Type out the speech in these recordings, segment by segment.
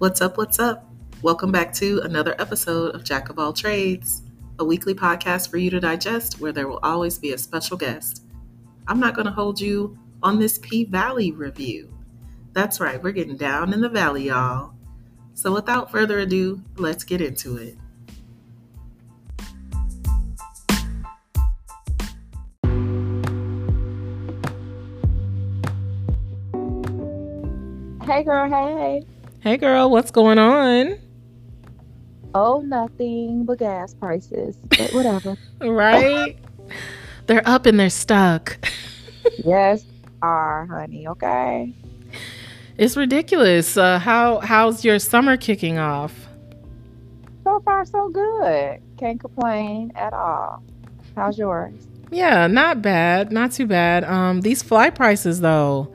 What's up? What's up? Welcome back to another episode of Jack of All Trades, a weekly podcast for you to digest where there will always be a special guest. I'm not going to hold you on this P Valley review. That's right, we're getting down in the valley, y'all. So without further ado, let's get into it. Hey girl, hey. Hey girl, what's going on? Oh, nothing but gas prices. But whatever. right? they're up and they're stuck. yes, are, honey, okay? It's ridiculous. Uh, how how's your summer kicking off? So far so good. Can't complain at all. How's yours? Yeah, not bad. Not too bad. Um these flight prices though.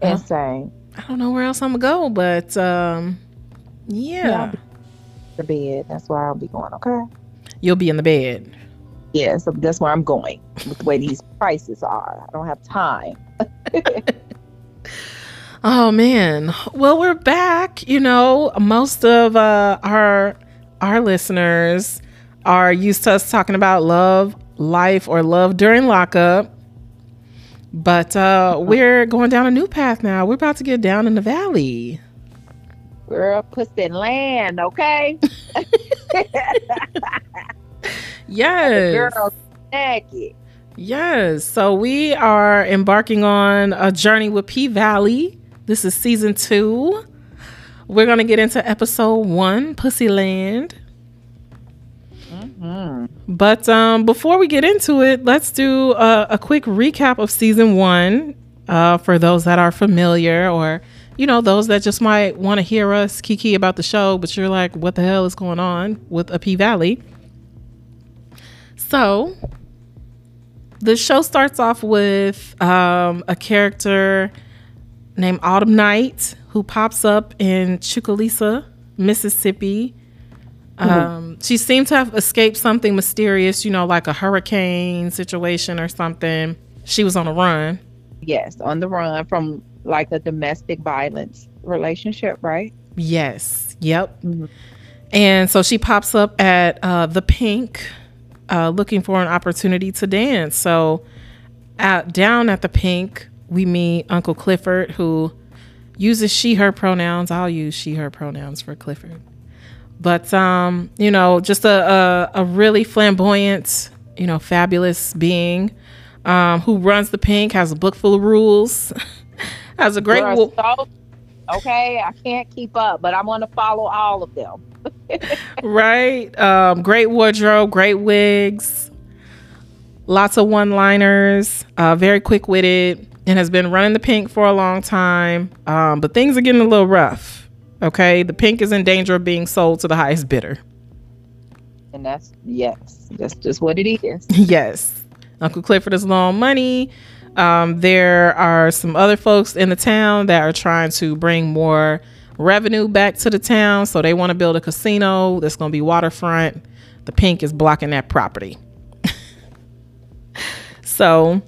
Insane. I don't know where else I'm gonna go, but um, yeah. the bed. That's where I'll be going. Okay. You'll be in the bed. Yeah, so that's where I'm going with the way these prices are. I don't have time. oh man. Well, we're back. You know, most of uh, our our listeners are used to us talking about love, life, or love during lockup. But uh, we're going down a new path now. We're about to get down in the valley. We're pussy land, okay? yes. Girl, naked. Yes. So we are embarking on a journey with P Valley. This is season two. We're going to get into episode one, Pussy Mm-hmm. But um, before we get into it, let's do a, a quick recap of season one uh, for those that are familiar or, you know, those that just might want to hear us kiki about the show, but you're like, what the hell is going on with a P Valley? So, the show starts off with um, a character named Autumn Night who pops up in Chucalissa, Mississippi Mm-hmm. Um, she seemed to have escaped something mysterious, you know, like a hurricane situation or something. She was on a run. Yes, on the run from like a domestic violence relationship, right? Yes. Yep. Mm-hmm. And so she pops up at uh, the Pink, uh, looking for an opportunity to dance. So, at, down at the Pink, we meet Uncle Clifford, who uses she/her pronouns. I'll use she/her pronouns for Clifford. But um, you know, just a, a, a really flamboyant, you know, fabulous being um, who runs the pink, has a book full of rules, has a great. Wo- so, okay, I can't keep up, but I'm going to follow all of them. right, um, great wardrobe, great wigs, lots of one-liners, uh, very quick-witted, and has been running the pink for a long time. Um, but things are getting a little rough. Okay, the pink is in danger of being sold to the highest bidder. And that's yes, that's just what it is. yes, Uncle Clifford is low on money. Um, there are some other folks in the town that are trying to bring more revenue back to the town, so they want to build a casino that's going to be waterfront. The pink is blocking that property. so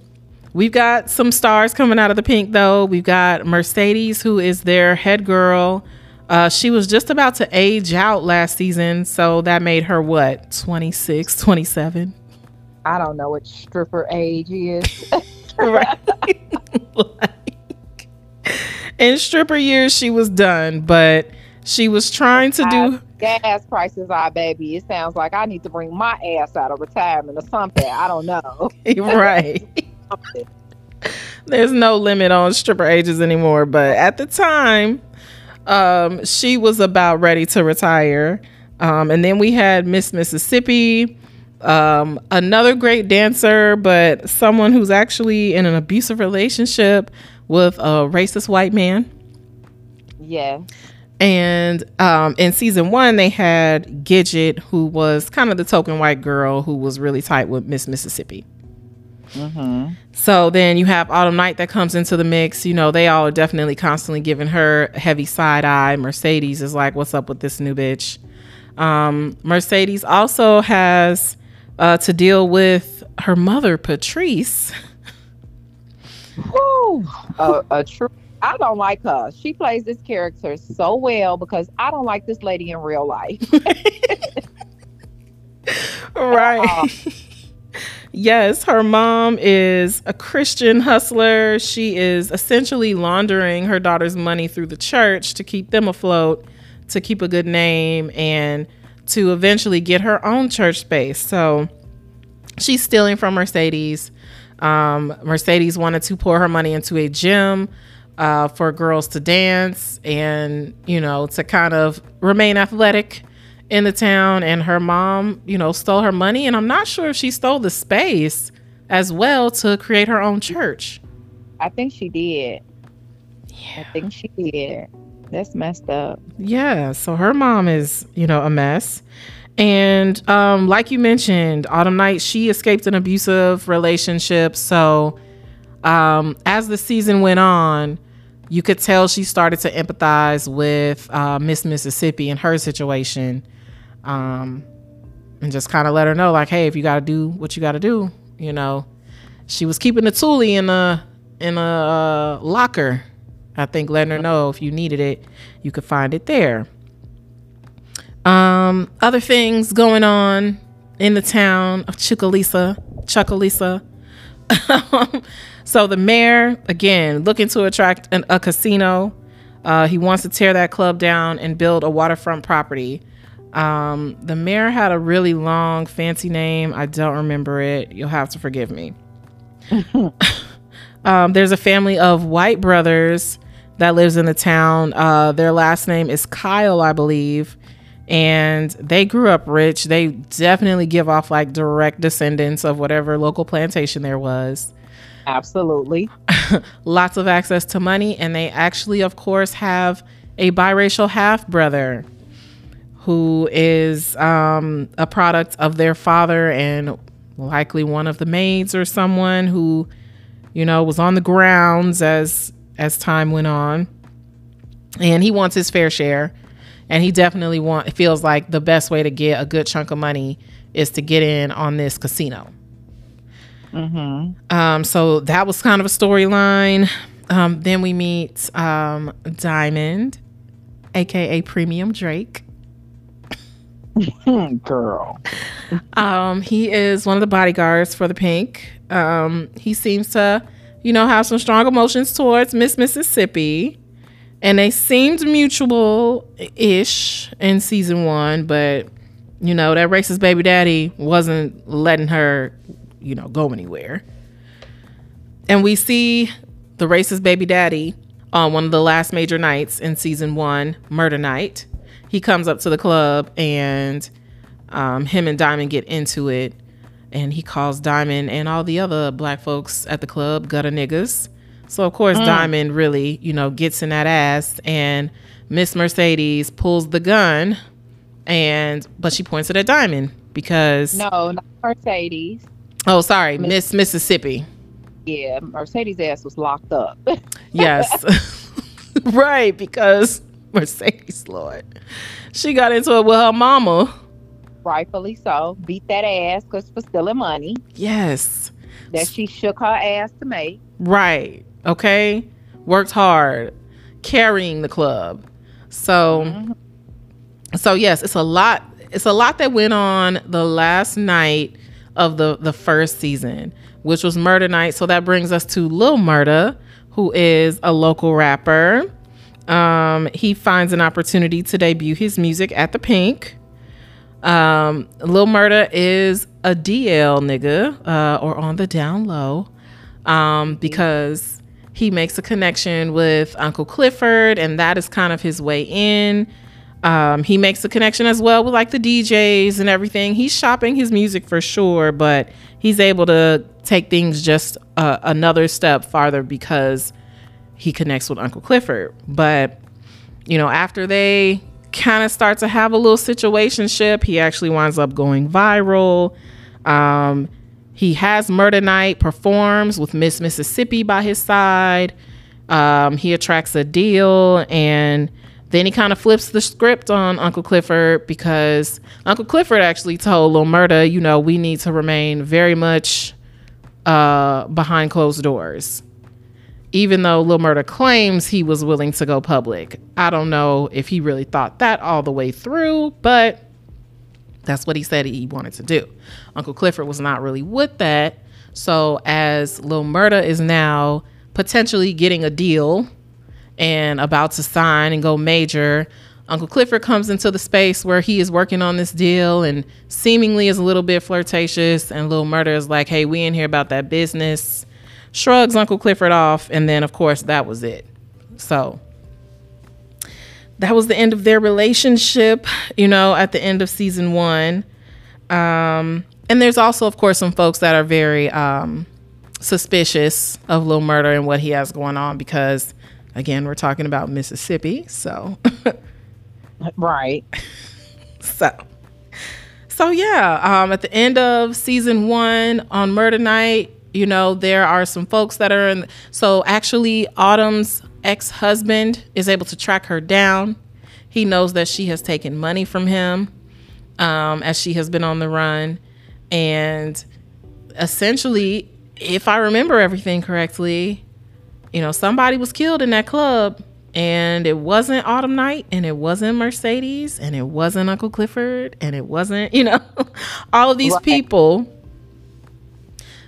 We've got some stars coming out of the pink though. We've got Mercedes, who is their head girl. Uh, she was just about to age out last season, so that made her what, 26, 27? I don't know what stripper age is. right. like, in stripper years, she was done, but she was trying to do. Gas prices are, baby. It sounds like I need to bring my ass out of retirement or something. I don't know. right. There's no limit on stripper ages anymore, but at the time, um, she was about ready to retire. Um, and then we had Miss Mississippi, um, another great dancer, but someone who's actually in an abusive relationship with a racist white man. Yeah. And um, in season one, they had Gidget, who was kind of the token white girl who was really tight with Miss Mississippi. Mm-hmm. So then you have Autumn Night that comes into the mix. You know, they all are definitely constantly giving her heavy side eye. Mercedes is like, what's up with this new bitch? Um, Mercedes also has uh, to deal with her mother, Patrice. Woo! a, a true I don't like her. She plays this character so well because I don't like this lady in real life. right. Yes, her mom is a Christian hustler. She is essentially laundering her daughter's money through the church to keep them afloat, to keep a good name, and to eventually get her own church space. So she's stealing from Mercedes. Um, Mercedes wanted to pour her money into a gym uh, for girls to dance and, you know, to kind of remain athletic in the town. And her mom, you know, stole her money. And I'm not sure if she stole the space as well to create her own church. I think she did. Yeah. I think she did. That's messed up. Yeah. So her mom is, you know, a mess. And um, like you mentioned, Autumn Night, she escaped an abusive relationship. So um, as the season went on, you could tell she started to empathize with uh, Miss Mississippi and her situation, um, and just kind of let her know, like, hey, if you got to do what you got to do, you know. She was keeping the toolie in a in a uh, locker. I think letting her know if you needed it, you could find it there. Um, other things going on in the town of Chucalissa, Chucalissa. So the mayor, again, looking to attract an, a casino. Uh, he wants to tear that club down and build a waterfront property. Um, the mayor had a really long, fancy name. I don't remember it. You'll have to forgive me. um, there's a family of white brothers that lives in the town. Uh, their last name is Kyle, I believe. And they grew up rich. They definitely give off like direct descendants of whatever local plantation there was. Absolutely. Lots of access to money. And they actually, of course, have a biracial half brother who is um, a product of their father and likely one of the maids or someone who, you know, was on the grounds as as time went on. And he wants his fair share. And he definitely want feels like the best way to get a good chunk of money is to get in on this casino. Mm-hmm. Um, so that was kind of a storyline. Um, then we meet um, Diamond, aka Premium Drake. Girl. Um, he is one of the bodyguards for the Pink. Um, he seems to, you know, have some strong emotions towards Miss Mississippi. And they seemed mutual ish in season one, but you know, that racist baby daddy wasn't letting her you know, go anywhere. And we see the racist baby daddy on one of the last major nights in season one, Murder Night. He comes up to the club and um, him and Diamond get into it. And he calls Diamond and all the other black folks at the club gutter niggas. So, of course, mm. Diamond really, you know, gets in that ass. And Miss Mercedes pulls the gun and, but she points it at Diamond because. No, not Mercedes. Oh, sorry, Miss Mississippi. Yeah, Mercedes' ass was locked up. yes. right, because Mercedes, Lord. She got into it with her mama. Rightfully so. Beat that ass because for stealing money. Yes. That she shook her ass to make. Right. Okay. Worked hard carrying the club. So mm-hmm. so yes, it's a lot it's a lot that went on the last night of the the first season, which was Murder Night. So that brings us to Lil Murda, who is a local rapper. Um, he finds an opportunity to debut his music at the Pink. Um, Lil Murda is a DL nigga, uh, or on the down low, um, because he makes a connection with Uncle Clifford, and that is kind of his way in. Um, he makes a connection as well with like the DJs and everything. He's shopping his music for sure, but he's able to take things just uh, another step farther because he connects with Uncle Clifford. But you know, after they kind of start to have a little situationship, he actually winds up going viral. Um, he has Murder Night performs with Miss Mississippi by his side. Um, he attracts a deal and then he kind of flips the script on Uncle Clifford because Uncle Clifford actually told Lil Murda, you know, we need to remain very much uh, behind closed doors. Even though Lil Murda claims he was willing to go public. I don't know if he really thought that all the way through, but that's what he said he wanted to do. Uncle Clifford was not really with that. So as Lil Murda is now potentially getting a deal and about to sign and go major, Uncle Clifford comes into the space where he is working on this deal and seemingly is a little bit flirtatious. And Lil Murda is like, hey, we in here about that business. Shrugs Uncle Clifford off. And then, of course, that was it. So that was the end of their relationship, you know, at the end of season one. Um, and there's also, of course, some folks that are very um, suspicious of Lil Murda and what he has going on because, again, we're talking about Mississippi. So. Right. So, so yeah, um, at the end of season one on Murder Night, you know, there are some folks that are in. So, actually, Autumn's ex husband is able to track her down. He knows that she has taken money from him um, as she has been on the run. And essentially, if I remember everything correctly, you know, somebody was killed in that club and it wasn't Autumn Night, and it wasn't Mercedes, and it wasn't Uncle Clifford, and it wasn't, you know, all of these people.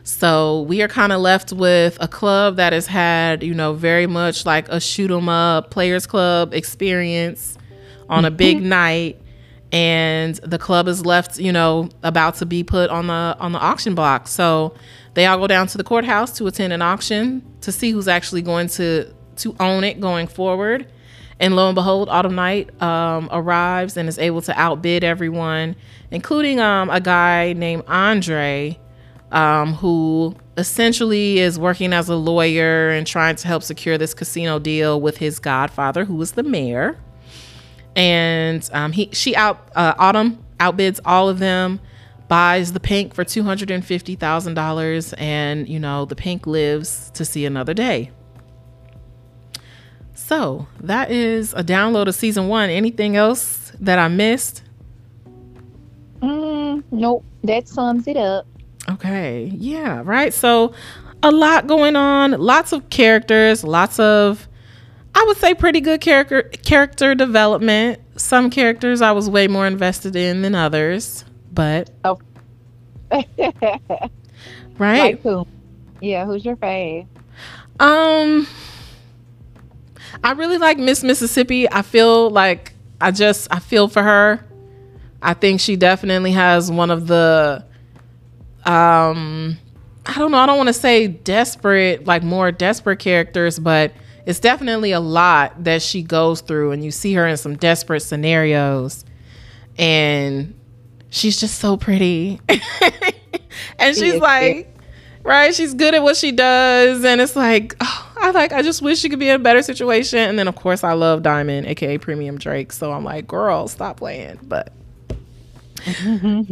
So we are kind of left with a club that has had, you know, very much like a shoot 'em up players club experience on a big mm-hmm. night and the club is left, you know, about to be put on the on the auction block. So they all go down to the courthouse to attend an auction to see who's actually going to to own it going forward. And lo and behold, Autumn Night um, arrives and is able to outbid everyone, including um, a guy named Andre, um, who essentially is working as a lawyer and trying to help secure this casino deal with his godfather, who is the mayor. And um, he, she out, uh, Autumn outbids all of them, buys the pink for two hundred and fifty thousand dollars, and you know the pink lives to see another day. So that is a download of season one. Anything else that I missed? Mm, nope. That sums it up. Okay. Yeah. Right. So a lot going on. Lots of characters. Lots of, I would say, pretty good character character development. Some characters I was way more invested in than others, but oh. right. Like who? Yeah. Who's your fave? Um. I really like Miss Mississippi. I feel like I just I feel for her. I think she definitely has one of the um I don't know, I don't want to say desperate, like more desperate characters, but it's definitely a lot that she goes through and you see her in some desperate scenarios and she's just so pretty. and she's like right? She's good at what she does, and it's like, oh, I like. I just wish she could be in a better situation. And then, of course, I love Diamond, aka Premium Drake. So I'm like, girl, stop playing. But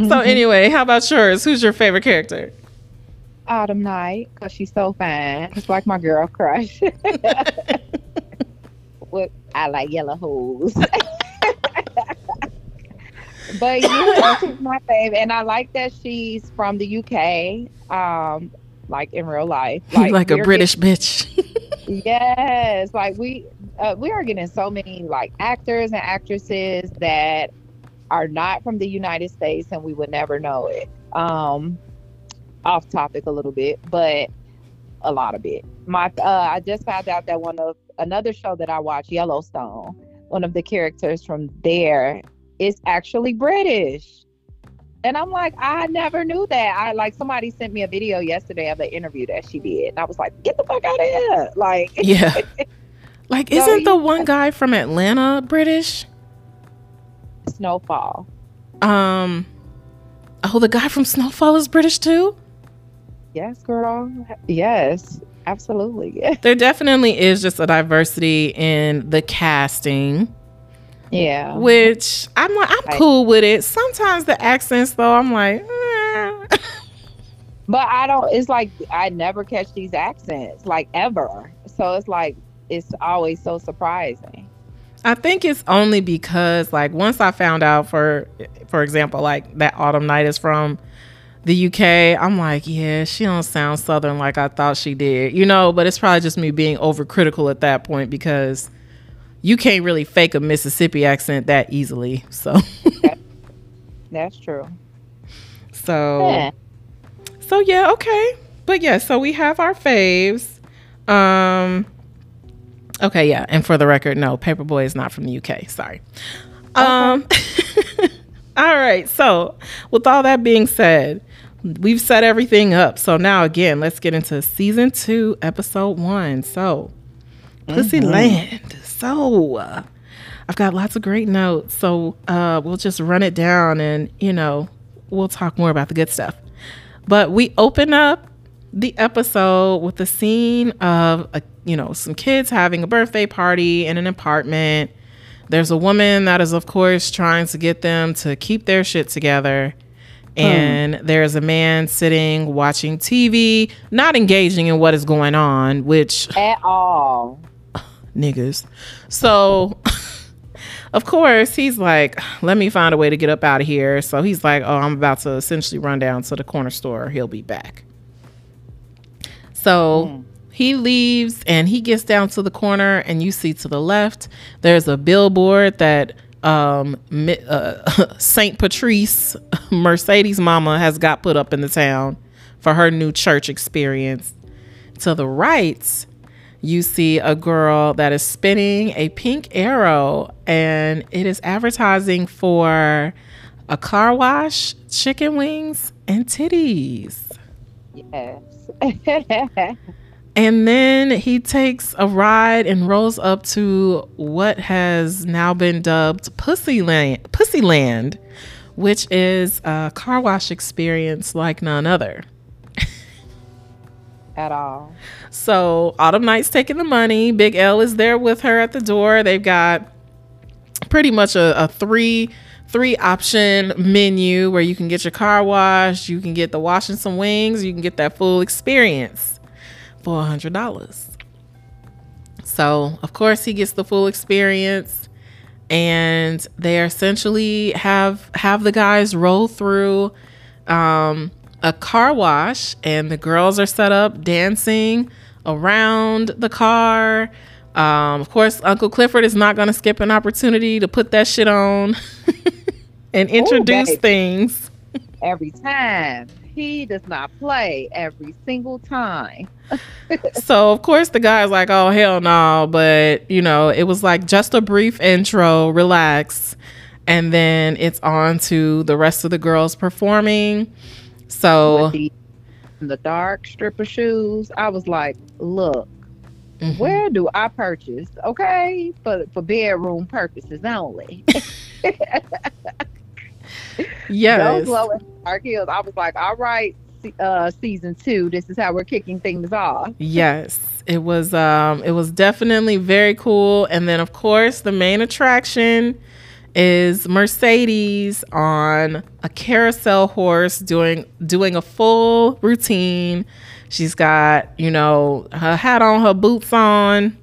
so anyway, how about yours? Who's your favorite character? Autumn Night, cause she's so fine. It's like my girl crush. what I like yellow hoes. but yeah, she's my favorite, and I like that she's from the UK. Um, like in real life. Like, like a British getting, bitch. yes, like we uh, we are getting so many like actors and actresses that are not from the United States, and we would never know it. Um, off topic a little bit, but a lot of it. My uh, I just found out that one of another show that I watch, Yellowstone, one of the characters from there is actually British. And I'm like, I never knew that. I like somebody sent me a video yesterday of the interview that she did. And I was like, get the fuck out of here. Like Yeah. like, isn't the one guy from Atlanta British? Snowfall. Um Oh, the guy from Snowfall is British too? Yes, girl. Yes, absolutely. there definitely is just a diversity in the casting. Yeah. Which I'm like, I'm cool with it. Sometimes the accents though, I'm like, eh. but I don't. It's like I never catch these accents like ever. So it's like it's always so surprising. I think it's only because like once I found out for for example like that Autumn Night is from the UK, I'm like, yeah, she don't sound southern like I thought she did, you know. But it's probably just me being overcritical at that point because you can't really fake a Mississippi accent that easily. So That's true. So, Yeah. so yeah, okay. But yeah, so we have our faves. Um, okay, yeah. And for the record, no, Paperboy is not from the UK. Sorry. Um, all right. So, with all that being said, we've set everything up. So now, again, let's get into season two, episode one. So, Pussy Land. So, uh, I've got lots of great notes. So, uh, we'll just run it down and, you know, we'll talk more about the good stuff. But we open up the episode with the scene of, a, you know, some kids having a birthday party in an apartment. There's a woman that is, of course, trying to get them to keep their shit together. Hmm. And there's a man sitting watching TV, not engaging in what is going on, which At all. niggas. So, of course, he's like, let me find a way to get up out of here. So he's like, oh, I'm about to essentially run down to the corner store. He'll be back. So hmm. He leaves and he gets down to the corner, and you see to the left, there's a billboard that um uh, Saint Patrice Mercedes mama has got put up in the town for her new church experience. To the right, you see a girl that is spinning a pink arrow and it is advertising for a car wash, chicken wings, and titties. Yes. And then he takes a ride and rolls up to what has now been dubbed Pussyland, Pussyland, which is a car wash experience like none other. At all. So Autumn Night's taking the money. Big L is there with her at the door. They've got pretty much a, a three three option menu where you can get your car washed, you can get the washing some wings, you can get that full experience for a hundred dollars. So of course he gets the full experience and they essentially have have the guys roll through um, a car wash and the girls are set up dancing around the car um, of course uncle clifford is not going to skip an opportunity to put that shit on and introduce babe. things Every time. He does not play every single time. so of course the guy's like oh hell no but you know it was like just a brief intro relax and then it's on to the rest of the girls performing so the, the dark stripper shoes. I was like, look, mhm. where do I purchase? Okay, for for bedroom purposes only. yes Those low dark heels. I was like, all right, uh, season two. This is how we're kicking things off. Yes, it was um it was definitely very cool and then of course the main attraction is Mercedes on a carousel horse doing doing a full routine. She's got, you know, her hat on, her boots on,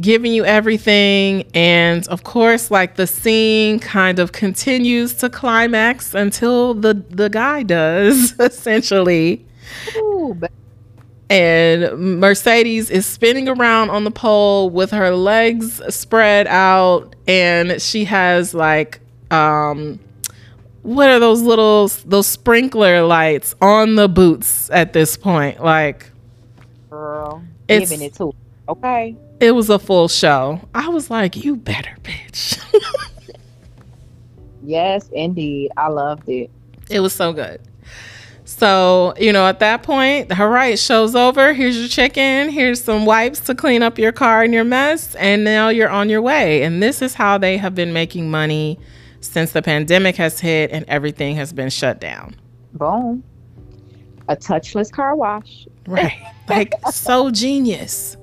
giving you everything. And of course like the scene kind of continues to climax until the the guy does essentially. Ooh, but and Mercedes is spinning around on the pole with her legs spread out. And she has like um what are those little those sprinkler lights on the boots at this point? Like girl, It's- giving it to. Okay. it was a full show i was like you better bitch Yes, indeed. I loved it. it was so good so you know at that point her right show's over here's your chicken here's some wipes to clean up your car and your mess and now you're on your way and this is how they have been making money since the pandemic has hit and everything has been shut down Boom. A touchless car wash. right like so genius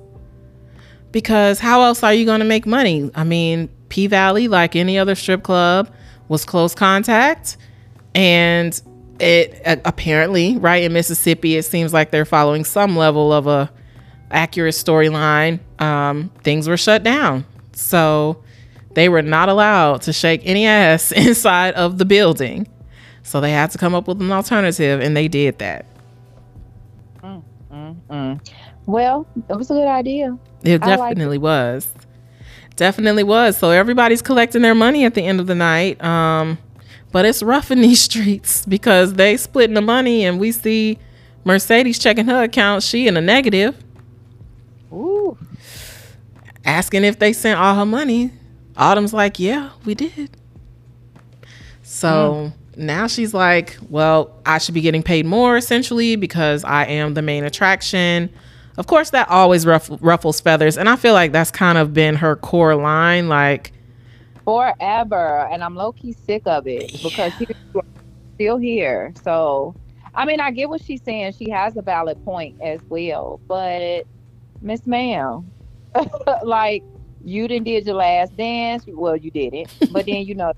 because how else are you going to make money i mean p valley like any other strip club was close contact and it uh, apparently right in mississippi it seems like they're following some level of a accurate storyline um, things were shut down so they were not allowed to shake any ass inside of the building So they had to come up with an alternative, and they did that. Mm, mm, mm. Well, it was a good idea. It I like definitely was. Definitely was. So everybody's collecting their money at the end of the night. Um, but it's rough in these streets because they splitting the money, and we see Mercedes checking her account. She in a negative, Ooh. asking if they sent all her money. Autumn's like, yeah, we did. So now she's like, well, I should be getting paid more essentially because I am the main attraction. Of course, that always ruff- ruffles feathers. And I feel like that's kind of been her core line. Like, forever and i'm low-key sick of it because she's still here so i mean i get what she's saying she has a valid point as well but miss ma'am like you didn't did your last dance well you didn't but then you know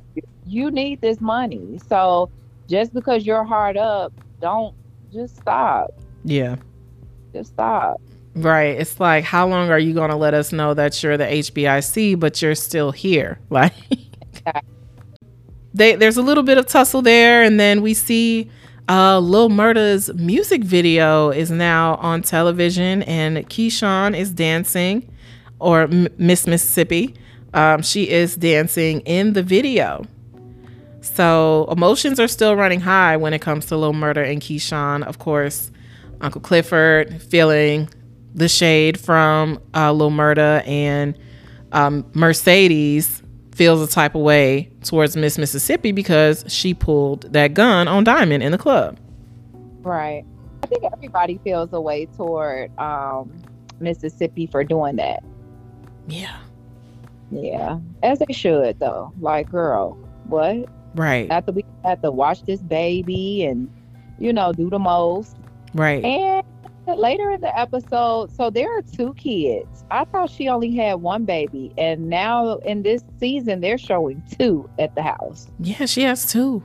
you need this money so just because you're hard up don't just stop yeah. Just stop Right. It's like, how long are you going to let us know that you're the HBIC, but you're still here? Like, they, there's a little bit of tussle there. And then we see uh, Lil Murda's music video is now on television, and Keyshawn is dancing, or M- Miss Mississippi. Um, she is dancing in the video. So emotions are still running high when it comes to Lil Murda and Keyshawn. Of course, Uncle Clifford feeling the shade from uh, Lil Murda and um, Mercedes feels a type of way towards Miss Mississippi because she pulled that gun on Diamond in the club. right i think everybody feels a way toward um mississippi for doing that Yeah. Yeah, as they should though. Like, girl, what? Right. After we had to watch this baby and you know do the most. Right. And later in the episode, so there are two kids. I thought she only had one baby, and now in this season they're showing two at the house. Yeah, she has two.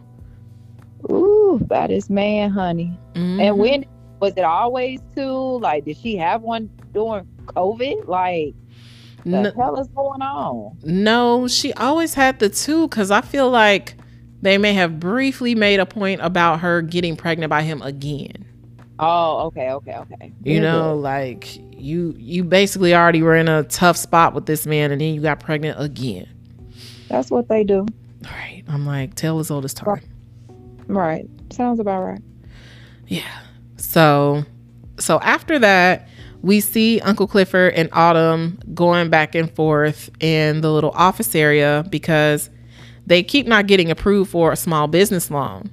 Ooh, that is man, honey. Mhm. And when was it always two? Like, did she have one during COVID? Like, the N- hell is going on? no, she always had the two because I feel like they may have briefly made a point about her getting pregnant by him again. Oh, okay, okay, okay. You Good. know, like you you basically already were in a tough spot with this man and then you got pregnant again. that's what they do. Right. I'm like, tell as old as time. Right. Sounds about right. Yeah. So so after that, we see Uncle Clifford and Autumn going back and forth in the little office area because they keep not getting approved for a small business loan.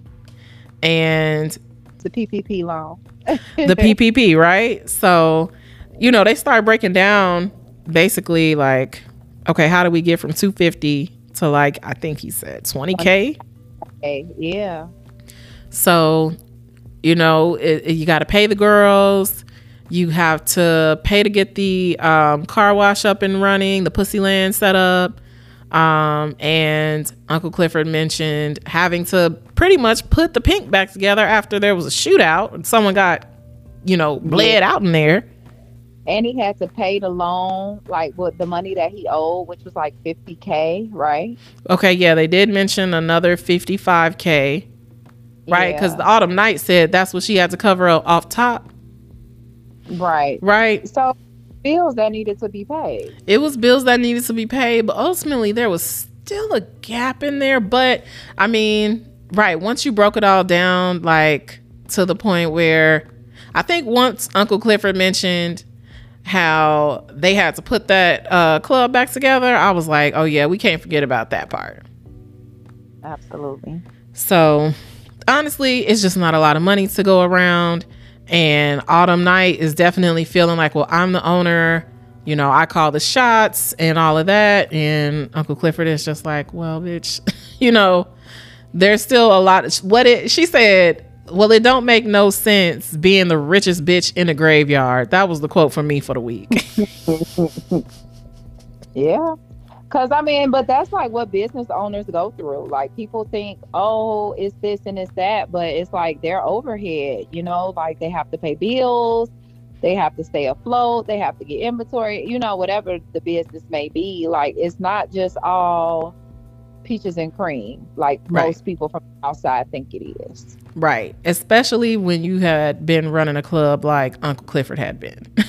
And A PPP loan. the PPP, right? So, you know, they start breaking down basically like, okay, how do we get from 250 to like I think he said 20k? Hey, yeah. So, you know, it, it- you got to pay the girls. You have to pay to get the um, car wash up and running, the pussy land set up. Um, and Uncle Clifford mentioned having to pretty much put the pink back together after there was a shootout and someone got, you know, bled out in there. And he had to pay the loan, like what the money that he owed, which was like 50K, right? Okay, yeah, they did mention another 55K, right? Because Yeah. the Autumn Night said that's what she had to cover up off top, Right. right? So, bills that needed to be paid. It was bills that needed to be paid, but ultimately there was still a gap in there. But I mean, right, once you broke it all down, like to the point where I think once Uncle Clifford mentioned how they had to put that uh, club back together, I was like, oh yeah, we can't forget about that part. Absolutely. So honestly, it's just not a lot of money to go around. And Autumn Night is definitely feeling like, well, I'm the owner. You know, I call the shots and all of that. And Uncle Clifford is just like, well, bitch, you know, there's still a lot of what it, she said, well, it don't make no sense being the richest bitch in the graveyard. That was the quote from me for the week. Yeah. Cause I mean, but that's like what business owners go through. Like people think, oh, it's this and it's that, but it's like their overhead, you know, like they have to pay bills, they have to stay afloat, they have to get inventory, you know, whatever the business may be. Like it's not just all peaches and cream, like Right. most people from outside think it is. Right. Especially when you had been running a club like Uncle Clifford had been.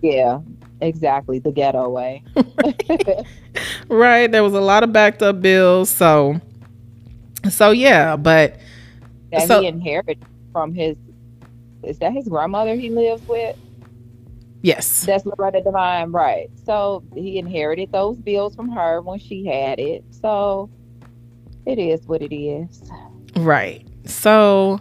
Yeah, exactly. The ghetto way. right. There was a lot of backed up bills. So, so yeah, but that So- he inherited from his. Is that his grandmother he lives with? yes. That's Loretta Devine, right? So he inherited those bills from her when she had it. So it is what it is. Right. So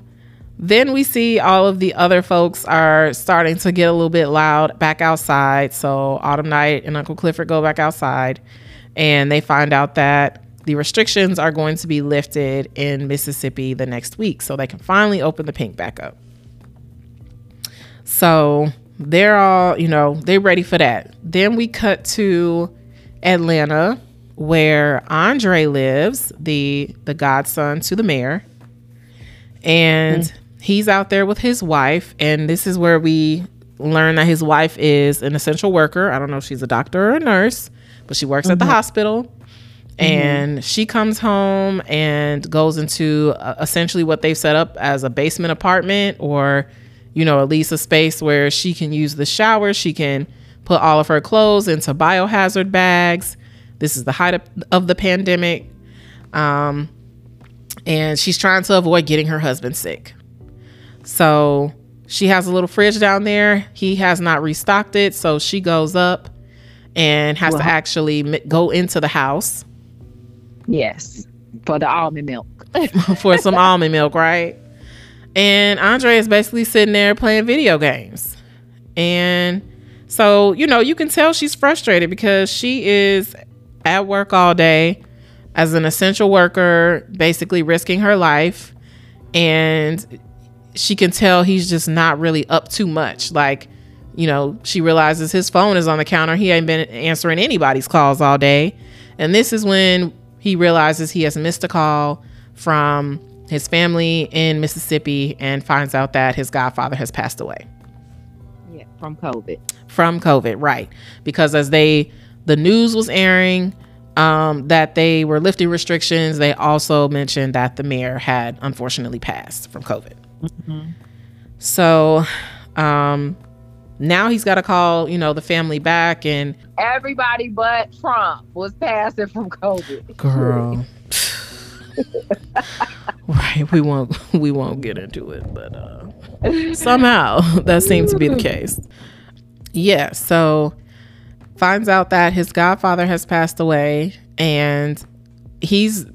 then we see all of the other folks are starting to get a little bit loud back outside. So Autumn Night and Uncle Clifford go back outside and they find out that the restrictions are going to be lifted in Mississippi the next week. So they can finally open the pink back up. So they're all, you know, they're ready for that. Then we cut to Atlanta where Andre lives, the the godson to the mayor. And mm-hmm. he's out there with his wife and this is where we learn that his wife is an essential worker. I don't know if she's a doctor or a nurse, but she works at the hospital. And she comes home and goes into uh, essentially what they've set up as a basement apartment or you know, at least a space where she can use the shower. She can put all of her clothes into biohazard bags. This is the height of, of the pandemic. Um, and she's trying to avoid getting her husband sick. So she has a little fridge down there. He has not restocked it. So she goes up and has to actually go into the house Yes, for the almond milk. for some almond milk, right? And Andre is basically sitting there playing video games. And so, you know, you can tell she's frustrated because she is at work all day as an essential worker, basically risking her life. And she can tell he's just not really up too much. Like, you know, she realizes his phone is on the counter. He ain't been answering anybody's calls all day. And this is when he realizes he has missed a call from his family in Mississippi and finds out that his godfather has passed away Yeah, from COVID. from COVID, right? Because as they the news was airing um, that they were lifting restrictions, they also mentioned that the mayor had unfortunately passed from COVID. So um, now he's got to call, you know, the family back and Everybody but Trump was passing from COVID. girl. right, we won't we won't get into it, but uh somehow that seems to be the case. Yeah, so finds out that his godfather has passed away and he's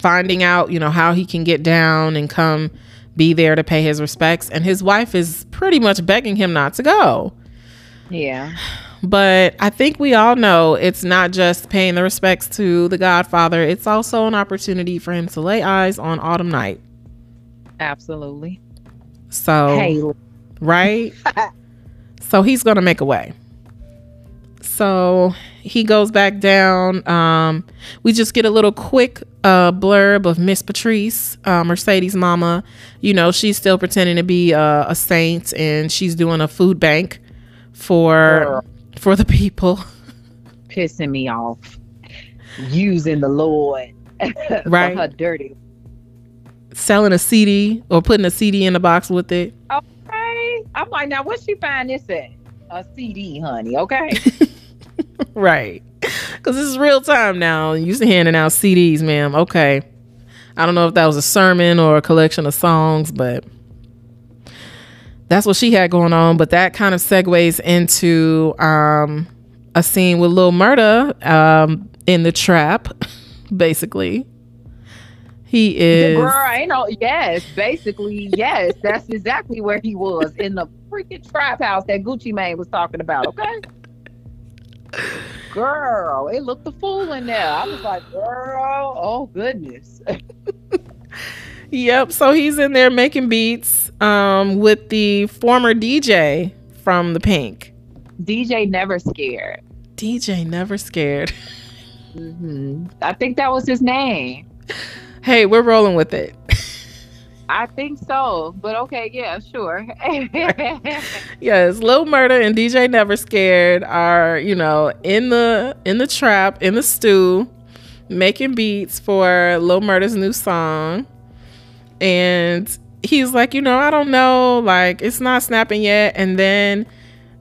finding out, you know, how he can get down and come be there to pay his respects and his wife is pretty much begging him not to go. Yeah. But I think we all know it's not just paying the respects to the Godfather, it's also an opportunity for him to lay eyes on Autumn Night. Absolutely. So, Hey, right? so he's going to make a way. So he goes back down. Um, we just get a little quick uh, blurb of Miss Patrice, uh, Mercedes' mama. You know, she's still pretending to be uh, a saint and she's doing a food bank for Girl. for the people. pissing me off. Using the Lord Right. for her dirty. selling a CD or putting a CD in the box with it. Okay. I'm like, now where she find this at? A CD, honey. Okay. Right. Because this is real time now. You used to handing out CDs, ma'am. Okay. I don't know if that was a sermon or a collection of songs, but that's what she had going on. But that kind of segues into um, a scene with Lil Murda um, in the trap, basically. He is. Girl, I ain't know. Yes, basically, yes. That's exactly where he was in the freaking trap house that Gucci Mane was talking about. Okay. Girl, it looked the fool in there. I was like, girl, oh goodness. Yep. So he's in there making beats um, with the former DJ from the Pink. DJ never scared. DJ never scared. hmm I think that was his name. Hey, we're rolling with it. I think so, but okay, yeah, sure. yes, Lil Murda and DJ Never Scared are, you know, in the in the trap, in the stew, making beats for Lil Murda's new song. And he's like, you know, I don't know, like it's not snapping yet. And then,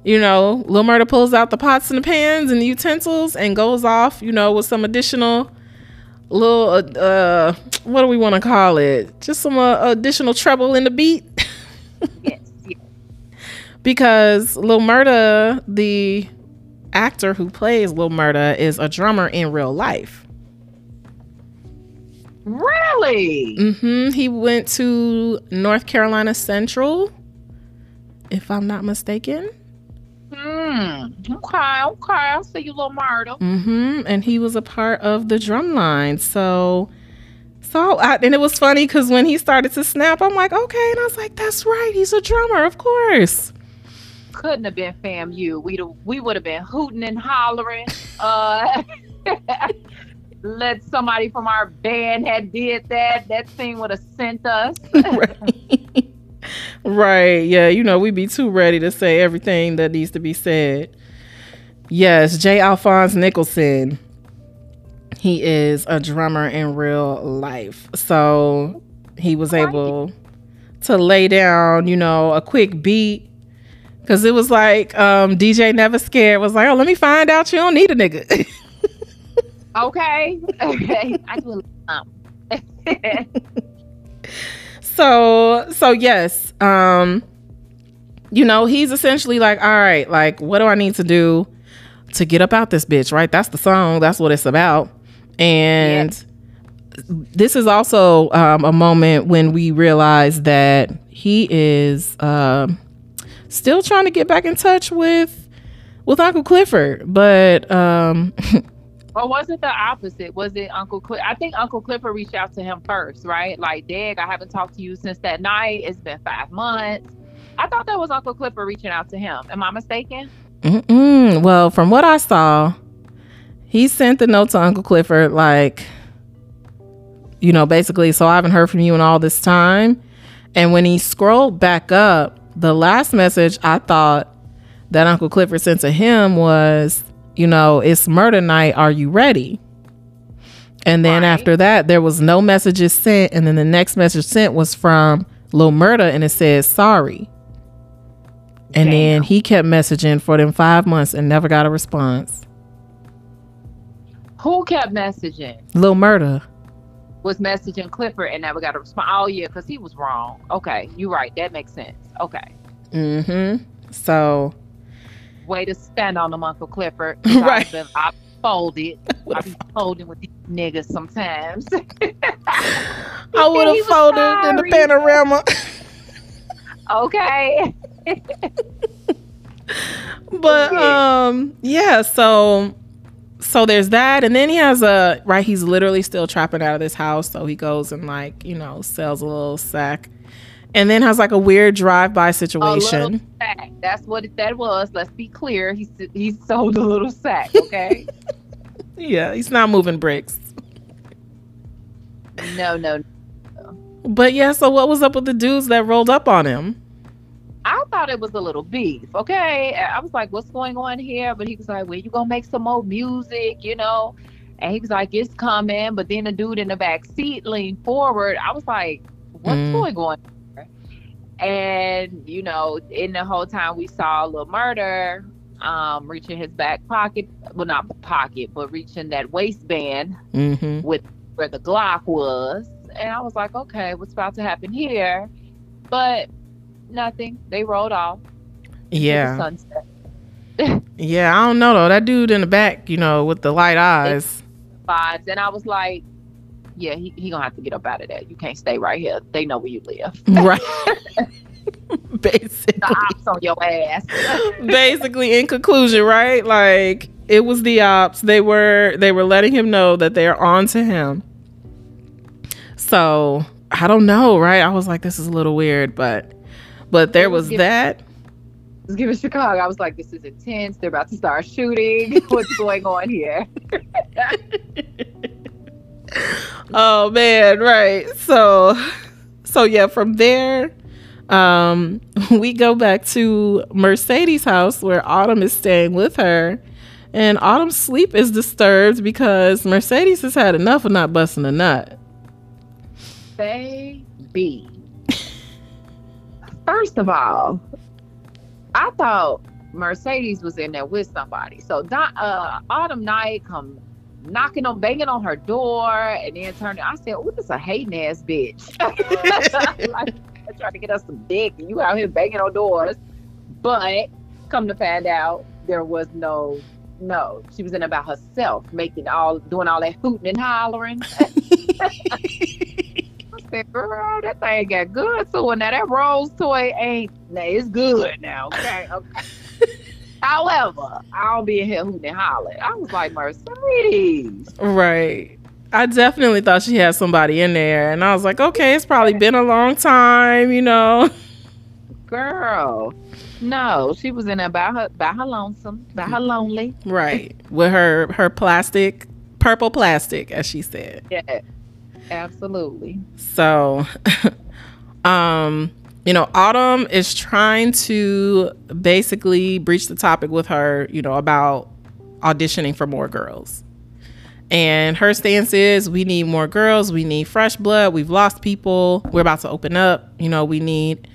you know, Lil Murder pulls out the pots and the pans and the utensils and goes off, you know, with some additional little uh, uh what do we want to call it? Just some uh, additional treble in the beat. yes, yes. because Lil Murda, the actor who plays Lil Murda, is a drummer in real life. Really? mm-hmm He went to North Carolina Central, if I'm not mistaken. Hmm. Okay, okay. I'll see you, Lil Murda. hmm And he was a part of the drum line. So, so, I, and it was funny because when he started to snap, I'm like, okay. And I was like, that's right. He's a drummer, of course. Couldn't have been FAMU. We'd have, we would have been hooting and hollering. Uh, let somebody from our band had did that. That thing would have sent us. right. Right. Yeah. You know, we'd be too ready to say everything that needs to be said. Yes. J. Alphonse Nicholson. He is a drummer in real life. So he was able to lay down, you know, a quick beat. Cause it was like um, DJ Never Scared was like, oh, let me find out you don't need a nigga. okay. Okay. I do um. so so yes um you know he's essentially like all right like what do i need to do to get up out this bitch right? That's the song. That's what it's about. And this is also um, a moment when we realize that he is um still trying to get back in touch with with uncle clifford. But um Or was it the opposite? Was it Uncle Cliff? I think Uncle Clifford reached out to him first, right? Like, Dag, I haven't talked to you since that night. It's been five months. I thought that was Uncle Clifford reaching out to him. Am I mistaken? Mm-mm. Well, from what I saw, he sent the note to Uncle Clifford, like, you know, basically, so I haven't heard from you in all this time. And when he scrolled back up, the last message I thought that Uncle Clifford sent to him was, you know, it's murder night. Are you ready? And then Right. after that, there was no messages sent. And then the next message sent was from Lil Murda and it says sorry. And then he kept messaging for them five months and never got a response. Who kept messaging? Lil Murda. Was messaging Clifford and never got a response. Oh, yeah, because he was wrong. Okay, you're right. That makes sense. Okay. Mm-hmm. So Way to stand on them, Uncle Clifford. Right. I've been, I folded. I be folding with these niggas sometimes. I would have folded in the panorama. okay. but um yeah, so so there's that and then he has a right he's literally still trapping out of this house so he goes and like you know sells a little sack and then has like a weird drive-by situation little sack. That's what it, that was. Let's be clear. He he sold a little sack. Okay. yeah he's not moving bricks no, no. but yeah so what was up with the dudes that rolled up on him I thought it was a little beef. Okay. I was like, what's going on here? But he was like, well, you gonna make some more music, you know? And he was like, it's coming. But then the dude in the back seat leaned forward. I was like, what's Mm. going on? And you know, in the whole time we saw a Lil Murda, um, reaching his back pocket, well, not pocket, but reaching that waistband mm-hmm with where the Glock was. And I was like, okay, what's about to happen here? But nothing. They rolled off. yeah yeah i don't know though that dude in the back you know with the light eyes vibes. And I was like, yeah, he, he gonna have to get up out of there. You can't stay right here. They know where you live. right basically The ops on your ass. basically in conclusion right like it was the ops they were they were letting him know that they're on to him so i don't know right i was like this is a little weird but but there was that give it Chicago. I was like, this is intense. They're about to start shooting. What's going on here? oh man right so so yeah from there um we go back to mercedes house where autumn is staying with her And Autumn's sleep is disturbed because Mercedes has had enough of not busting a nut. Baby. First of all, I thought Mercedes was in there with somebody. So uh, Autumn Night come knocking on, banging on her door, and then turning. I said, "Oh, this is a hating ass bitch." like, trying to get us some dick, and you out here banging on doors. But come to find out, there was no, no. She was in about herself, making all, doing all that hooting and hollering. I said, girl, that thing got good So. Now that Rose toy ain't, now it's good now. Okay, okay. However, I don't be in here hooting and hollering. I was like, Mercedes. Right. I definitely thought she had somebody in there. And I was like, okay, it's probably been a long time, you know. Girl. No, she was in there by her by her lonesome, by her lonely. Right. With her her plastic, purple plastic, as she said. Yeah. Absolutely. So um you know, Autumn is trying to basically breach the topic with her, you know, about auditioning for more girls. And her stance is we need more girls, we need fresh blood, we've lost people, we're about to open up, you know, we need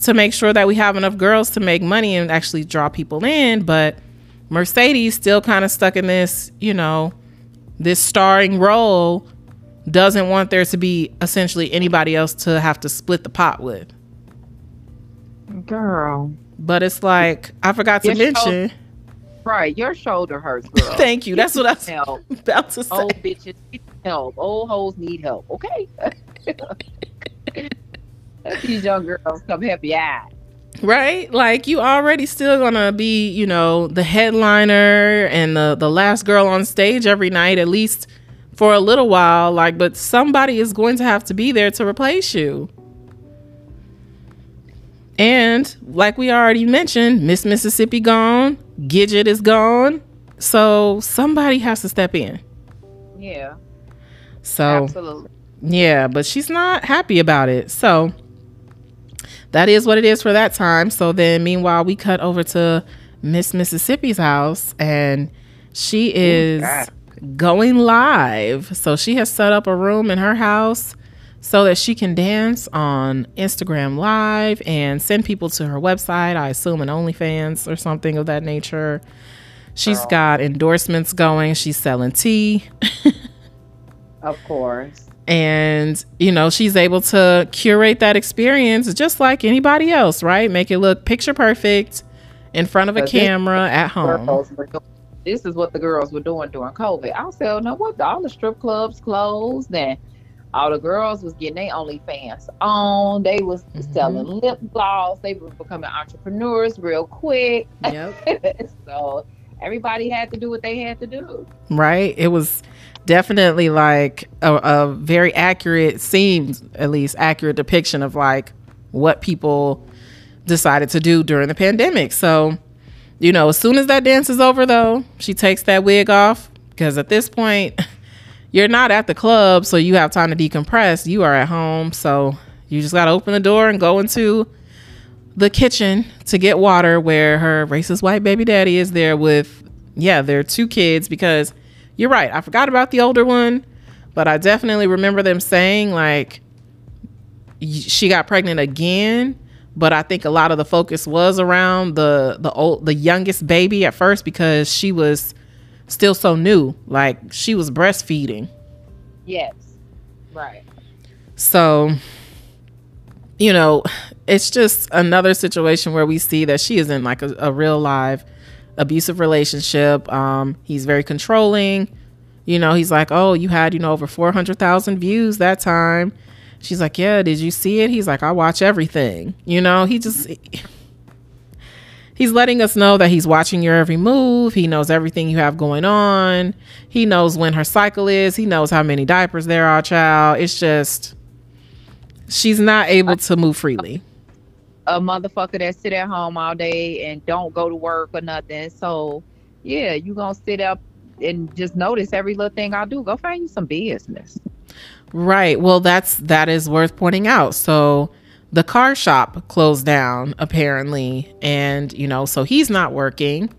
to make sure that we have enough girls to make money and actually draw people in. But Mercedes still kind of stuck in this, you know, this starring role doesn't want there to be essentially anybody else to have to split the pot with. Girl. But it's like I forgot to Your mention. Right, your shoulder hurts, girl. Thank you. That's what I was help. about to say. Old bitches need help. Old hoes need help. Okay. These young girls come help you out. Right? Like you already still gonna be, you know, the headliner and the the last girl on stage every night, at least for a little while. Like, but somebody is going to have to be there to replace you. And like we already mentioned, Miss Mississippi gone, Gidget is gone. So somebody has to step in. Yeah, So absolutely. yeah, but she's not happy about it. So that is what it is for that time. So then, meanwhile, we cut over to Miss Mississippi's house and she is going live. So she has set up a room in her house so that she can dance on Instagram Live and send people to her website. I assume an OnlyFans or something of that nature. She's Girl. got endorsements going. She's selling tea. Of course. and you know she's able to curate that experience just like anybody else right make it look picture perfect in front of a camera at home Girls were doing- This is what the girls were doing during COVID. I said, no, what? All the strip clubs closed, and all the girls was getting their OnlyFans on. They was Mhm. selling lip gloss. They were becoming entrepreneurs real quick. yep so everybody had to do what they had to do. right it was definitely like a, a very accurate seems at least accurate depiction of like what people decided to do during the pandemic so you know as soon as that dance is over though she takes that wig off because at this point you're not at the club so you have time to decompress. You are at home so you just got to open the door and go into the kitchen to get water where her racist white baby daddy is there with yeah their two kids because you're right i forgot about the older one but i definitely remember them saying like she got pregnant again but i think a lot of the focus was around the the old the youngest baby at first because she was still so new like she was breastfeeding Yes. Right. so, you know, it's just another situation where we see that she is in like a, a real live abusive relationship. Um, he's very controlling. You know, he's like, "Oh, you had you know over four hundred thousand views that time." She's like, "Yeah, did you see it?" He's like, "I watch everything." You know, he just he's letting us know that he's watching your every move. He knows everything you have going on. He knows when her cycle is. He knows how many diapers there are, child. It's just she's not able to move freely. A motherfucker that sit at home all day and don't go to work or nothing. So, yeah, you gonna sit up and just notice every little thing I do. Go find you some business. Right. Well, that's that is worth pointing out. So the car shop closed down apparently, and you know, so he's not working.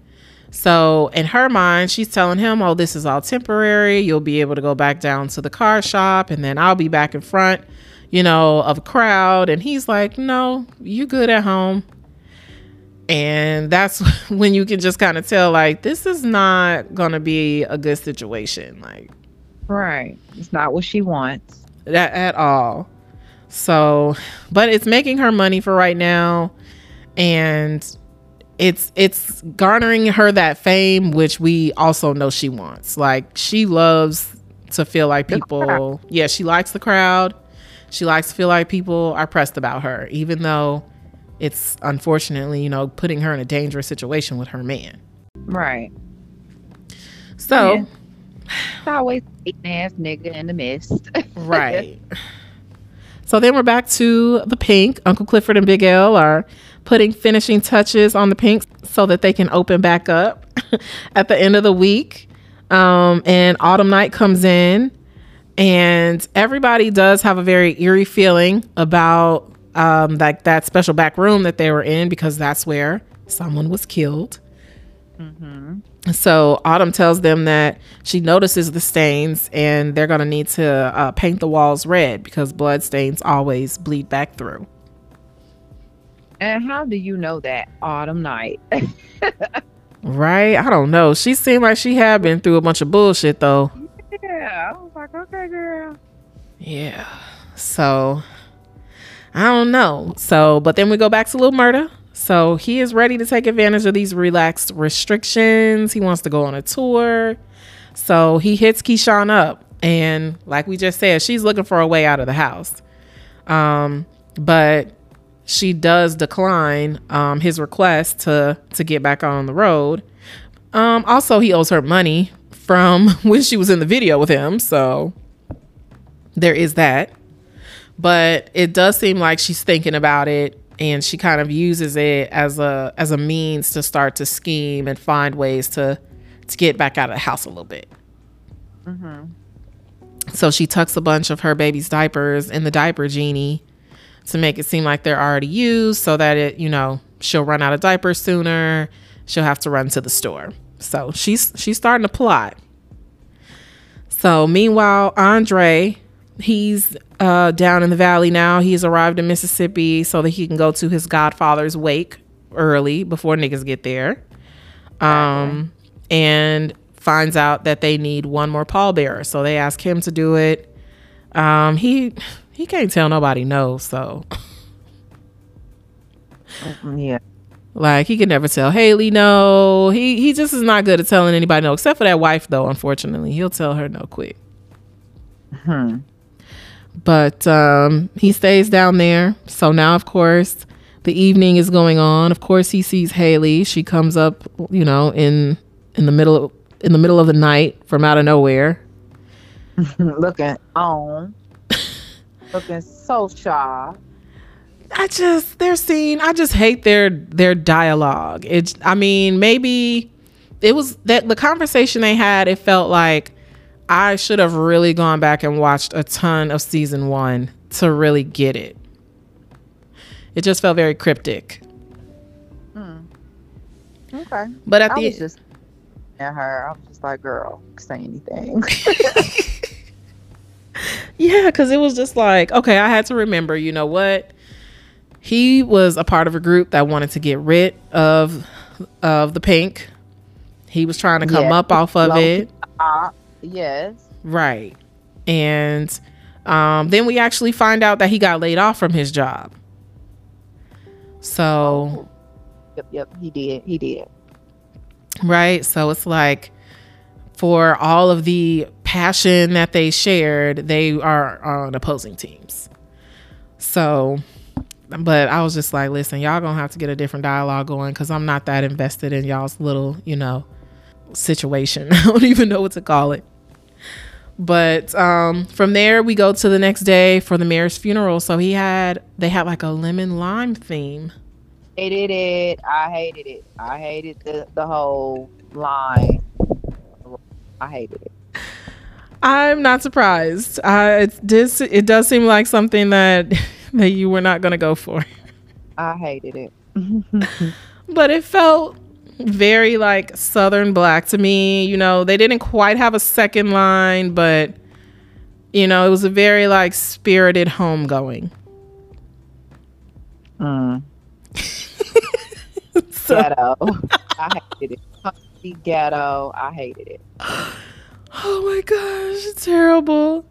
So in her mind, she's telling him, "Oh, this is all temporary. You'll be able to go back down to the car shop, and then I'll be back in front, you know, of a crowd." And he's like, "No, you good at home." And that's when you can just kind of tell, like, this is not gonna be a good situation, like, Right. It's not what she wants. that at all. So, but it's making her money for right now, and it's it's garnering her that fame, which we also know she wants. Like she loves to feel like people. Yeah, she likes the crowd. She likes to feel like people are pressed about her, even though it's unfortunately, you know, putting her in a dangerous situation with her man. Right. So, Yeah. It's always eating ass nigga in the mist. right. So then we're back to the pink. Uncle Clifford and Big L are putting finishing touches on the pink so that they can open back up at the end of the week. Um, and Autumn Night comes in, and everybody does have a very eerie feeling about um, like that special back room that they were in because that's where someone was killed. So Autumn tells them that she notices the stains and they're going to need to uh, paint the walls red because blood stains always bleed back through. And how do you know that autumn night? Right? I don't know. She seemed like she had been through a bunch of bullshit though. yeah, I was like, okay, girl. Yeah. So I don't know. So, but then we go back to Lil Murda. So he is ready to take advantage of these relaxed restrictions. He wants to go on a tour. So he hits Keyshawn up. And like we just said, she's looking for a way out of the house. Um, but she does decline um, his request to to get back on the road. Um, also, he owes her money from when she was in the video with him. So there is that. But it does seem like she's thinking about it and she kind of uses it as a as a means to start to scheme and find ways to to get back out of the house a little bit. hmm So she tucks a bunch of her baby's diapers in the diaper genie to make it seem like they're already used so that it, you know, she'll run out of diapers sooner. She'll have to run to the store. So she's she's starting to plot. So meanwhile, Andre, he's uh, down in the valley now. He's arrived in Mississippi so that he can go to his godfather's wake early before niggas get there. Um, and finds out that they need one more pallbearer. So they ask him to do it. Um, he he can't tell nobody no. So Yeah. like he can never tell Haley no. He he just is not good at telling anybody no, except for that wife though. Unfortunately, he'll tell her no quick. Hmm. But um, he stays down there. So now, of course, the evening is going on. Of course, he sees Haley. She comes up, you know, in in the middle of, in the middle of the night from out of nowhere. Looking on. Looking so shy. I just their scene. I just hate their their dialogue. It's. I mean, maybe it was that the conversation they had. It felt like I should have really gone back and watched a ton of season one to really get it. It just felt very cryptic. Hmm. Okay. But at I the was just at her. I was just like, girl, say anything. Yeah, because it was just like, okay, I had to remember, you know what? He was a part of a group that wanted to get rid of of the pink. He was trying to come Yeah. up off of it. Ah, yes. Right. And um, then we actually find out that he got laid off from his job. So, Yep, yep, he did. He did. right. So it's like for all of the passion that they shared, they are on opposing teams. So, but I was just like, listen, y'all gonna have to get a different dialogue going because I'm not that invested in y'all's little, you know, situation. I don't even know what to call it. But um, from there, we go to the next day for the mayor's funeral. So he had, they had like a lemon lime theme. Hated it. I hated it. I hated the, the whole line. I hated it. I'm not surprised. Uh, it does, it does seem like something that that you were not gonna go for, I hated it. but it felt very like Southern black to me. You know, they didn't quite have a second line, but you know, it was a very like spirited homegoing. Mm. ghetto. I hated it. Country ghetto. I hated it. Oh my gosh, terrible.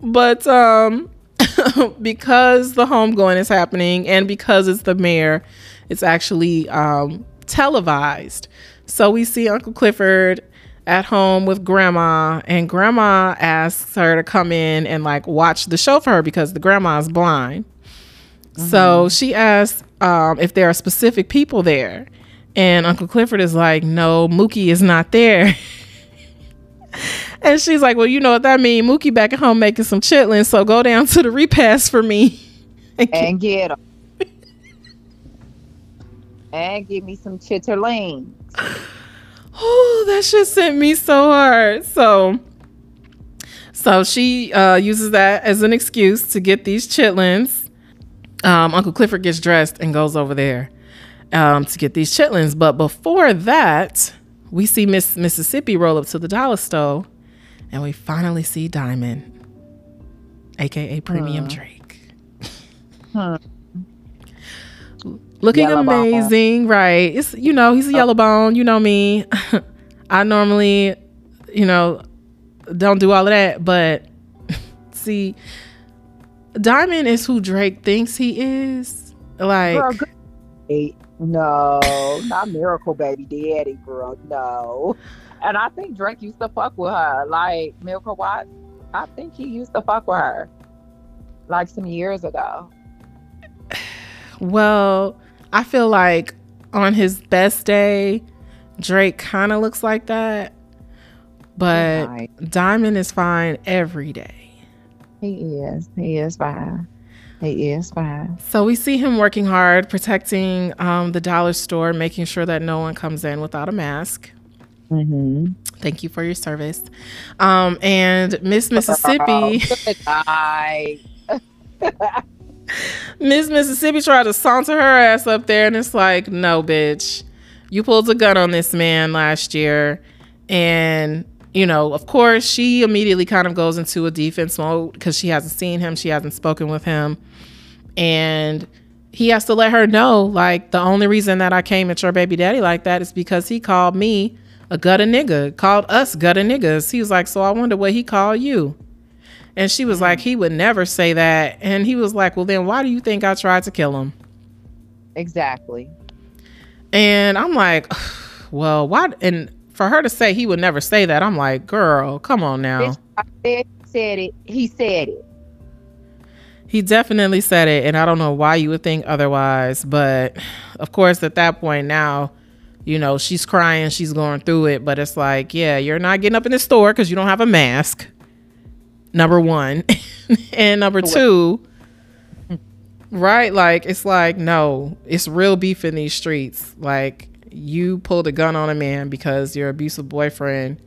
But um because the homegoing is happening and because it's the mayor, it's actually um televised. So we see Uncle Clifford at home with grandma and grandma asks her to come in and like watch the show for her because the grandma is blind. So she asks um, if there are specific people there. And Uncle Clifford is like, no, Mookie is not there. and she's like, well, you know what that means? Mookie back at home making some chitlins. So go down to the repast for me. And get them. And give me some chitterlings. Oh, that shit sent me so hard. So, so she uh, uses that as an excuse to get these chitlins. Um, Uncle Clifford gets dressed and goes over there um, to get these chitlins. But before that, we see Miss Mississippi roll up to the dollar store, and we finally see Diamond, aka Premium Hmm. Drake. Hmm. Looking Yellow bone. amazing, right? It's you know he's a yellow bone. You know me. I normally, you know, don't do all of that, but see, Diamond is who Drake thinks he is. Like, Girl, No, not Miracle Baby Daddy, girl. No. And I think Drake used to fuck with her. Like Miracle Watts, I think he used to fuck with her. Like some years ago. well, I feel like on his best day, Drake kind of looks like that, but Right. Diamond is fine every day. He is. He is fine. He is fine. So we see him working hard, protecting um, the dollar store, making sure that no one comes in without a mask. Mm-hmm. Thank you for your service. Um, and Miss Mississippi, Good night. Miss Mississippi tried to saunter her ass up there, and it's like, no, bitch, you pulled a gun on this man last year, and you know, of course, she immediately kind of goes into a defense mode because she hasn't seen him, she hasn't spoken with him, and he has to let her know, like, the only reason that I came at your baby daddy like that is because he called me a gutter nigga, called us gutter niggas. He was like, so I wonder what he called you. And she was like, mm-hmm. he would never say that. And he was like, well, then why do you think I tried to kill him? Exactly. And I'm like, well, why? And for her to say he would never say that, I'm like, girl, come on now. Bitch, said, said it. He said it. He definitely said it. And I don't know why you would think otherwise. But of course, at that point now, you know, she's crying, she's going through it. But it's like, yeah, you're not getting up in the store because you don't have a mask. Number one. and number two, right? Like, it's like, no, it's real beef in these streets. Like, you pulled a gun on a man because your abusive boyfriend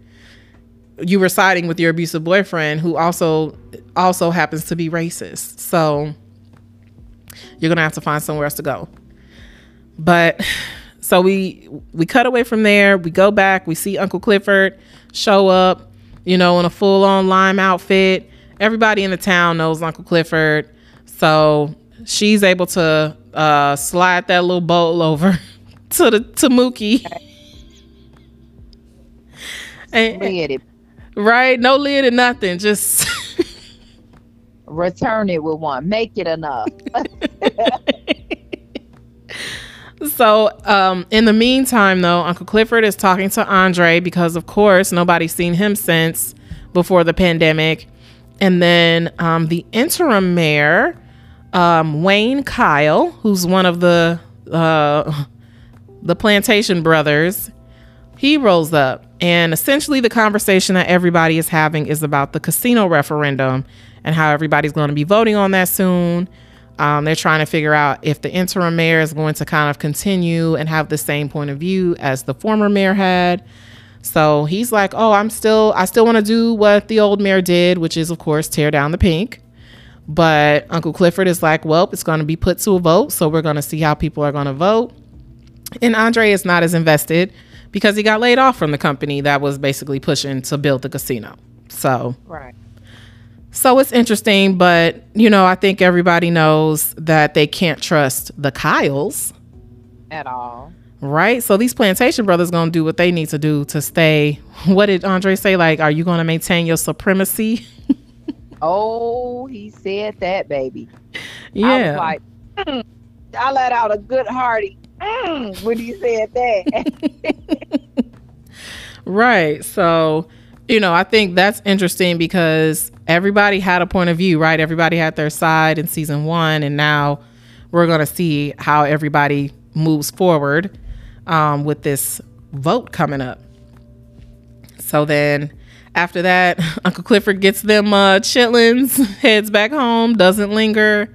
you were siding with your abusive boyfriend who also also happens to be racist. So you're gonna have to find somewhere else to go. But so we we cut away from there. We go back. We see Uncle Clifford show up, you know, in a full on lime outfit. Everybody in the town knows Uncle Clifford, so she's able to uh, slide that little bowl over to the to Mookie. And-. Right? No lid and nothing. Just Return it with one. Make it enough. So um in the meantime though, Uncle Clifford is talking to Andre because of course nobody's seen him since before the pandemic. And then um the interim mayor, um, Wayne Kyle, who's one of the uh the plantation brothers, he rolls up and essentially the conversation that everybody is having is about the casino referendum and how everybody's going to be voting on that soon um, they're trying to figure out if the interim mayor is going to kind of continue and have the same point of view as the former mayor had so he's like oh i'm still i still want to do what the old mayor did which is of course tear down the pink but uncle clifford is like well it's going to be put to a vote so we're going to see how people are going to vote And Andre is not as invested because he got laid off from the company that was basically pushing to build the casino. So, Right. So it's interesting, but you know, I think everybody knows that they can't trust the Kyles, At all. right? So these plantation brothers going to do what they need to do to stay. What did Andre say like are you going to maintain your supremacy? Oh, he said that, baby. I yeah. was like, mm. I let out a good hearty mm, when he said that. Right. So, you know, I think that's interesting because everybody had a point of view, right? Everybody had their side in season one, and now we're going to see how everybody moves forward um, with this vote coming up. So then after that, Uncle Clifford gets them uh, chitlins, heads back home, doesn't linger.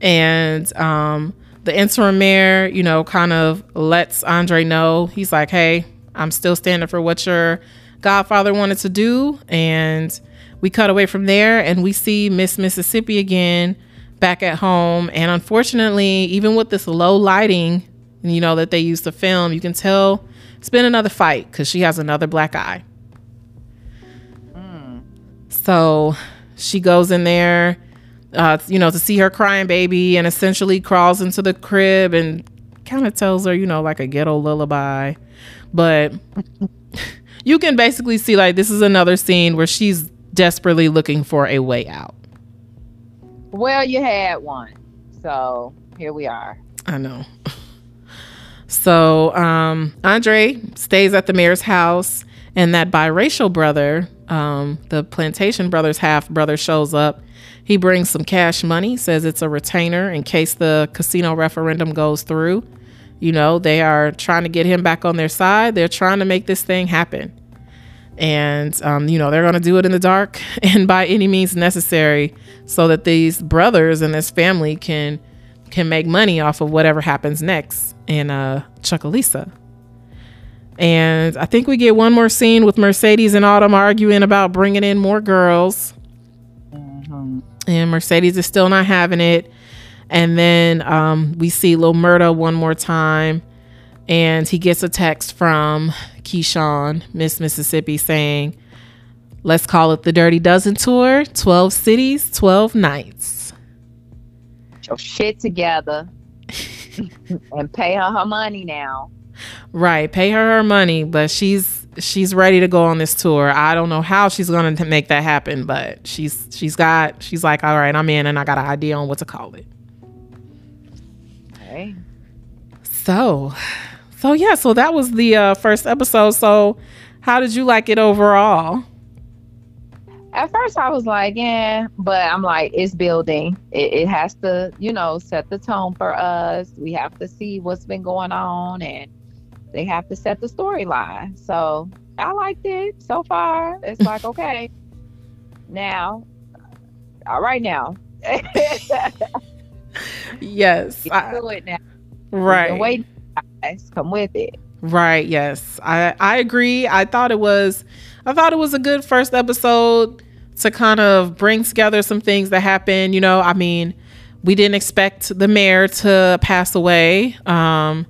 And um, the interim mayor, you know, kind of lets Andre know he's like, hey, I'm still standing for what your godfather wanted to do. And we cut away from there and we see Miss Mississippi again back at home. And unfortunately, even with this low lighting, you know, that they used to film, you can tell it's been another fight because she has another black eye. So she goes in there, uh, you know, to see her crying baby and essentially crawls into the crib and kind of tells her, you know, like a ghetto lullaby. But you can basically see like this is another scene where she's desperately looking for a way out. well, you had one. So here we are. I know. So um, Andre stays at the mayor's house, and that biracial brother, um, the plantation brother's half brother, shows up. He brings some cash money, says it's a retainer in case the casino referendum goes through. You know, they are trying to get him back on their side. They're trying to make this thing happen. And, um, you know, they're going to do it in the dark and by any means necessary so that these brothers and this family can can make money off of whatever happens next in uh Chucalissa. And I think we get one more scene with Mercedes and Autumn arguing about bringing in more girls. And Mercedes is still not having it. And then um, we see Lil Murda one more time. And he gets a text from Keyshawn, Miss Mississippi, saying, Let's call it the Dirty Dozen Tour 12 cities, 12 nights. Your shit together and pay her her money now. Right, pay her her money, but she's she's ready to go on this tour. I don't know how she's going to make that happen, but she's she's got she's like, all right, I'm in, and I got an idea on what to call it. Okay. So, so yeah, so that was the uh, first episode. So, how did you like it overall? At first, I was like, yeah, but I'm like, it's building. It, it has to, you know, set the tone for us. We have to see what's been going on, and they have to set the storyline. So I liked it so far. It's like, okay, now, all right, now, Yes, I- to it now. right. Wait, guys, come with it. Right, yes. I I agree. I thought it was I thought it was a good first episode to kind of bring together some things that happened, you know, I mean, we didn't expect the mayor to pass away. Um,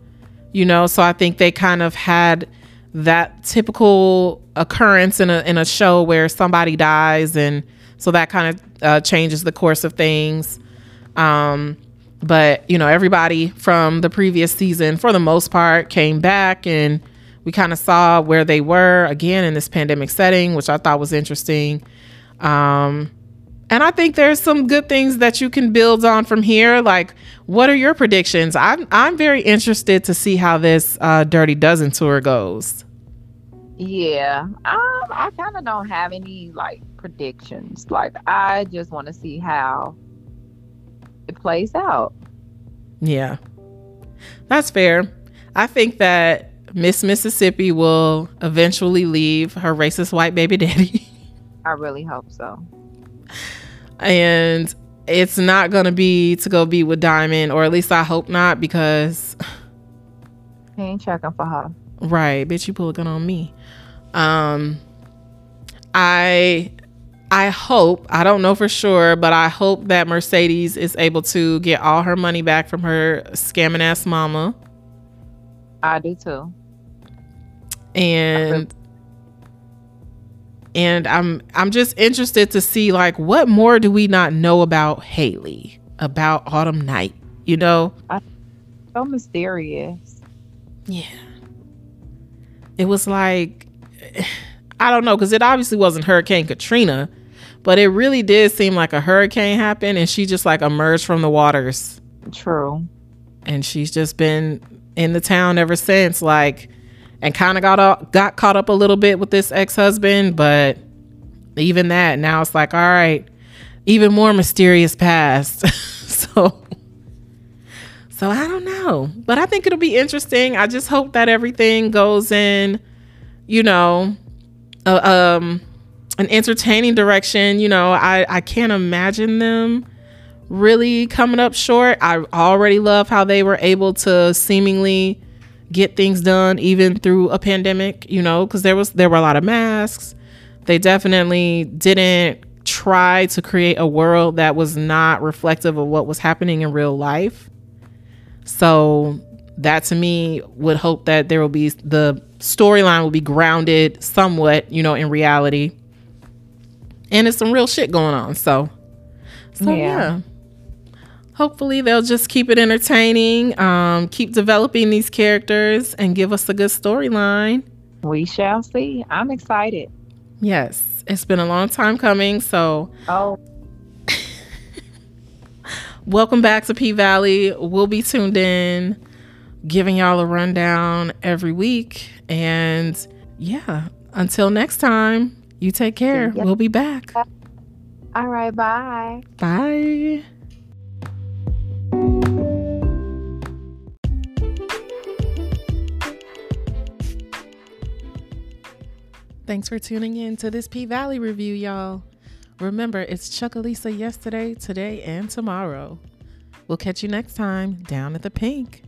you know, so I think they kind of had that typical occurrence in a in a show where somebody dies and so that kind of uh, changes the course of things. Um, but you know everybody from the previous season for the most part came back and we kind of saw where they were again in this pandemic setting which i thought was interesting. Um, and i think there's some good things that you can build on from here. Like what are your predictions? I'm, I'm very interested to see how this uh, dirty dozen tour goes. Yeah, um, I kind of don't have any like predictions. Like, I just want to see how it plays out. Yeah. That's fair. I think that Miss Mississippi will eventually leave her racist white baby daddy. I really hope so. and it's not going to be to go be with Diamond, or at least I hope not, because, He ain't checking for her. right, bitch, you pull a gun on me. Um, I. I hope, I don't know for sure, but I hope that Mercedes is able to get all her money back from her scamming ass mama. I do too. And and I'm I'm just interested to see like what more do we not know about Haley, about Autumn Night, you know? So mysterious. Yeah. It was like I don't know cuz it obviously wasn't Hurricane Katrina, but it really did seem like a hurricane happened and she just like emerged from the waters. True. And she's just been in the town ever since like and kind of got up, got caught up a little bit with this ex-husband, but even that now it's like all right, even more mysterious past. so so I don't know, but I think it'll be interesting. I just hope that everything goes in, you know, uh, um an entertaining direction. You know, I I can't imagine them really coming up short. I already love how they were able to seemingly get things done even through a pandemic, you know, because there was there were a lot of masks. They definitely didn't try to create a world that was not reflective of what was happening in real life. So that to me would hope that there will be the storyline will be grounded somewhat, you know, in reality. And it's some real shit going on. So so yeah. yeah hopefully they'll just keep it entertaining, um, keep developing these characters, and give us a good storyline. We shall see. I'm excited. Yes, it's been a long time coming. So, oh, welcome back to P Valley. We'll be tuned in, giving y'all a rundown every week. And yeah, until next time, you take care. We'll be back. All right. Bye. Bye. Thanks for tuning in to this P Valley review, y'all. Remember, it's Chucalissa yesterday, today, and tomorrow. We'll catch you next time down at the pink.